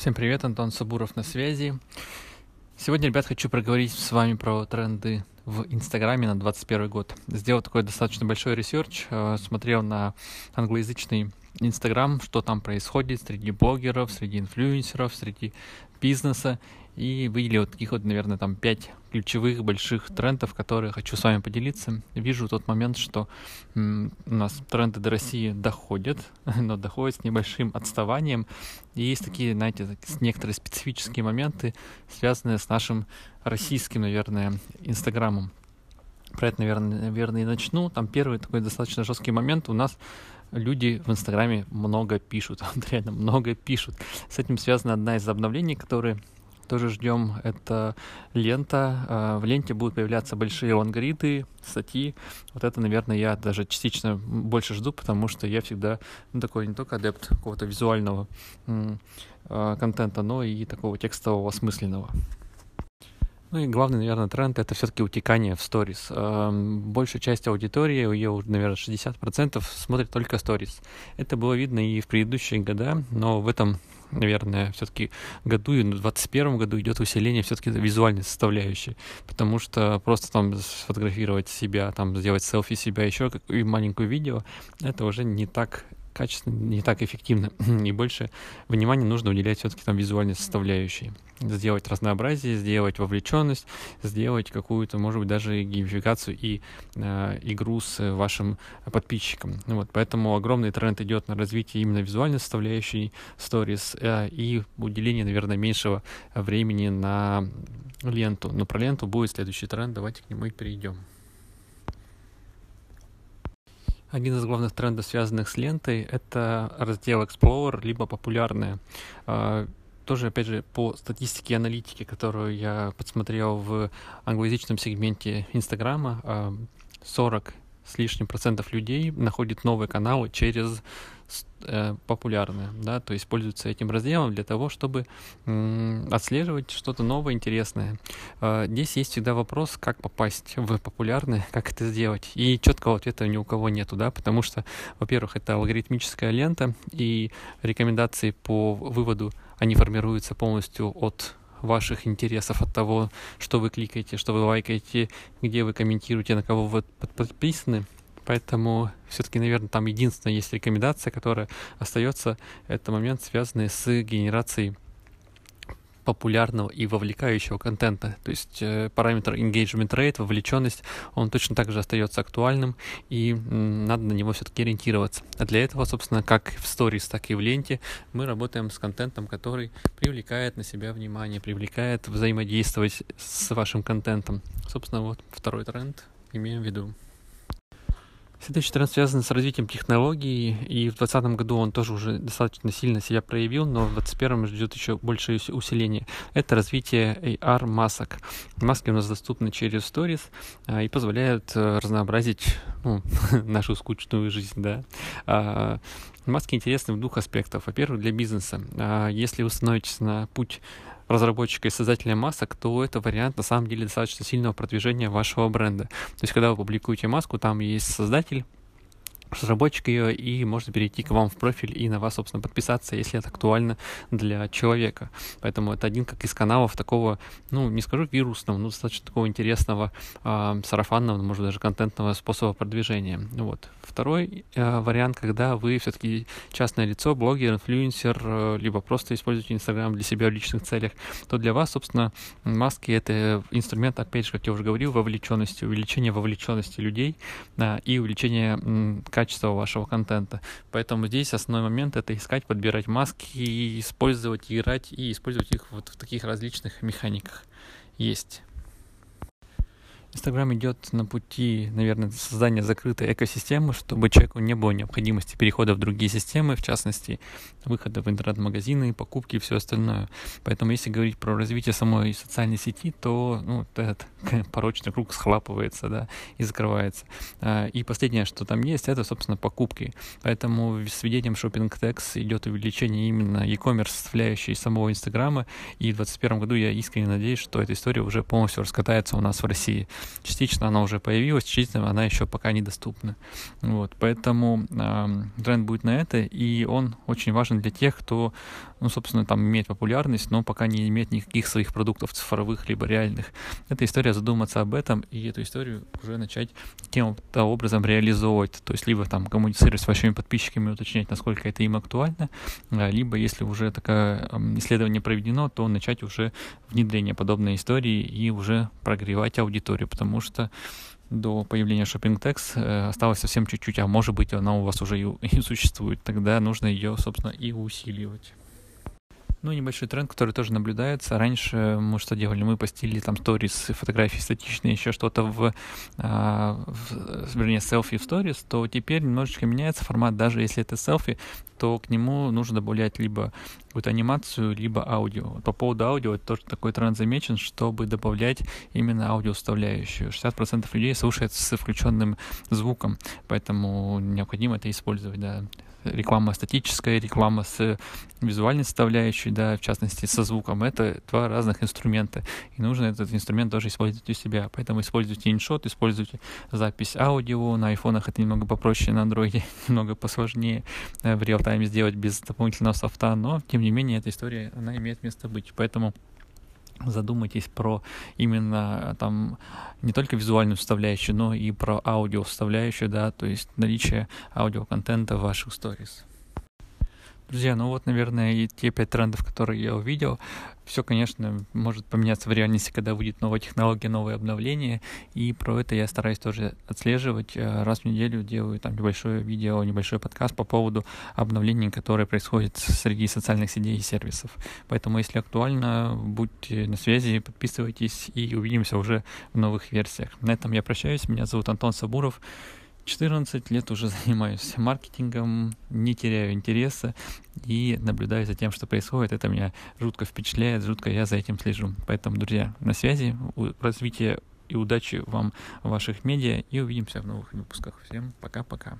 Всем привет, Антон Сабуров на связи. Сегодня, ребят, хочу проговорить с вами про тренды в Инстаграме на 2021 год. Сделал такой достаточно большой research, э, смотрел на англоязычный Инстаграм, что там происходит среди блогеров, среди инфлюенсеров, среди бизнеса, и выделил вот таких вот, наверное, там пять ключевых больших трендов, которые хочу с вами поделиться. Вижу тот момент, что у нас тренды до России доходят, но доходят с небольшим отставанием. И есть такие, знаете, некоторые специфические моменты, связанные с нашим российским, наверное, Инстаграмом. Про это, наверное, наверное, и начну. Там первый такой достаточно жесткий момент. У нас люди в Инстаграме много пишут, реально много пишут. С этим связана одна из обновлений, которые тоже ждем. Это лента. А, в ленте будут появляться большие лонгриды, статьи. Вот это, наверное, я даже частично больше жду, потому что я всегда ну, такой не только адепт какого-то визуального а, контента, но и такого текстового, осмысленного. Ну и главный, наверное, тренд — это все-таки утекание в сторис. Большая часть аудитории, ее, наверное, 60% смотрит только сторис. Это было видно и в предыдущие года, но в этом наверное, все-таки году и в 2021 году идет усиление все-таки визуальной составляющей, потому что просто там сфотографировать себя, там сделать селфи себя, еще и маленькое видео, это уже не так качественно, не так эффективно. И больше внимания нужно уделять все-таки там визуальной составляющей. Сделать разнообразие, сделать вовлеченность, сделать какую-то, может быть, даже геймификацию и э, игру с вашим подписчиком. Вот, поэтому огромный тренд идет на развитие именно визуальной составляющей stories э, и уделение, наверное, меньшего времени на ленту. Но про ленту будет следующий тренд, давайте к нему и перейдем. Один из главных трендов, связанных с лентой, это раздел Explorer, либо популярные. А, тоже, опять же, по статистике и аналитике, которую я подсмотрел в англоязычном сегменте Инстаграма, 40 с лишним процентов людей находит новые каналы через э, популярные, да, то есть пользуются этим разделом для того, чтобы отслеживать что-то новое, интересное. Э, здесь есть всегда вопрос, как попасть в популярные, как это сделать. И четкого ответа ни у кого нету, да, потому что, во-первых, это алгоритмическая лента, и рекомендации по выводу, они формируются полностью от ваших интересов, от того, что вы кликаете, что вы лайкаете, где вы комментируете, на кого вы подписаны. Поэтому все-таки, наверное, там единственная есть рекомендация, которая остается, это момент, связанный с генерацией популярного и вовлекающего контента. То есть э, параметр engagement rate, вовлеченность, он точно так же остается актуальным, и м, надо на него все-таки ориентироваться. А для этого, собственно, как в сторис, так и в ленте, мы работаем с контентом, который привлекает на себя внимание, привлекает взаимодействовать с вашим контентом. Собственно, вот второй тренд имеем в виду. Следующий тренд связан с развитием технологий, и в 2020 году он тоже уже достаточно сильно себя проявил, но в 2021 ждет еще большее усиление. Это развитие AR-масок. Маски у нас доступны через Stories а, и позволяют э, разнообразить ну, нашу скучную жизнь, да. А, маски интересны в двух аспектах. Во-первых, для бизнеса. А, если вы становитесь на путь разработчика и создателя масок, то это вариант на самом деле достаточно сильного продвижения вашего бренда. То есть, когда вы публикуете маску, там есть создатель, разработчик ее, и можно перейти к вам в профиль и на вас, собственно, подписаться, если это актуально для человека. Поэтому это один как из каналов такого, ну, не скажу вирусного, но достаточно такого интересного, э, сарафанного, может, даже контентного способа продвижения. Вот. Второй э, вариант, когда вы все-таки частное лицо, блогер, инфлюенсер, э, либо просто используете Инстаграм для себя в личных целях, то для вас, собственно, маски — это инструмент, опять же, как я уже говорил, вовлеченности, увеличение вовлеченности людей э, и увеличение э, качества вашего контента. Поэтому здесь основной момент — это искать, подбирать маски, использовать, играть и использовать их вот в таких различных механиках. Есть. Инстаграм идет на пути, наверное, создания закрытой экосистемы, чтобы человеку не было необходимости перехода в другие системы, в частности, выхода в интернет-магазины, покупки и все остальное. Поэтому, если говорить про развитие самой социальной сети, то ну, этот порочный круг схлапывается да, и закрывается. А, и последнее, что там есть, это, собственно, покупки. Поэтому с введением Shopping Tax идет увеличение именно e-commerce составляющей самого Инстаграма. И в 2021 году я искренне надеюсь, что эта история уже полностью раскатается у нас в России. Частично она уже появилась, частично она еще пока недоступна. Вот, поэтому э, тренд будет на это, и он очень важен для тех, кто, ну, собственно, там имеет популярность, но пока не имеет никаких своих продуктов цифровых либо реальных. Это история задуматься об этом и эту историю уже начать каким-то образом реализовывать, то есть либо там коммуницировать с вашими подписчиками, уточнять, насколько это им актуально, а, либо если уже такое исследование проведено, то начать уже внедрение подобной истории и уже прогревать аудиторию, потому что до появления Shopping Tax э, осталось совсем чуть-чуть, а может быть она у вас уже и, и существует, тогда нужно ее, собственно, и усиливать. Ну, небольшой тренд, который тоже наблюдается. Раньше мы что делали? Мы постили там сторис, фотографии статичные, еще что-то в, а, в, вернее, селфи в сторис, то теперь немножечко меняется формат. Даже если это селфи, то к нему нужно добавлять либо какую-то анимацию, либо аудио. По поводу аудио, это тоже такой тренд замечен, чтобы добавлять именно аудиоставляющую. 60% людей слушают с включенным звуком, поэтому необходимо это использовать, да реклама статическая, реклама с визуальной составляющей, да, в частности, со звуком. Это два разных инструмента. И нужно этот инструмент тоже использовать у себя. Поэтому используйте InShot, используйте запись аудио. На айфонах это немного попроще, на андроиде немного посложнее э, в реал-тайме сделать без дополнительного софта. Но, тем не менее, эта история, она имеет место быть. Поэтому задумайтесь про именно там не только визуальную составляющую, но и про аудио составляющую, да, то есть наличие аудиоконтента в ваших сторис. Друзья, ну вот, наверное, и те пять трендов, которые я увидел. Все, конечно, может поменяться в реальности, когда выйдет новая технология, новые обновления. И про это я стараюсь тоже отслеживать. Э, раз в неделю делаю там небольшое видео, небольшой подкаст по поводу обновлений, которые происходят среди социальных сетей и сервисов. Поэтому, если актуально, будьте на связи, подписывайтесь и увидимся уже в новых версиях. На этом я прощаюсь. Меня зовут Антон Сабуров. 14 лет уже занимаюсь маркетингом, не теряю интереса и наблюдаю за тем, что происходит. Это меня жутко впечатляет, жутко я за этим слежу. Поэтому, друзья, на связи, развития и удачи вам в ваших медиа и увидимся в новых выпусках. Всем пока-пока.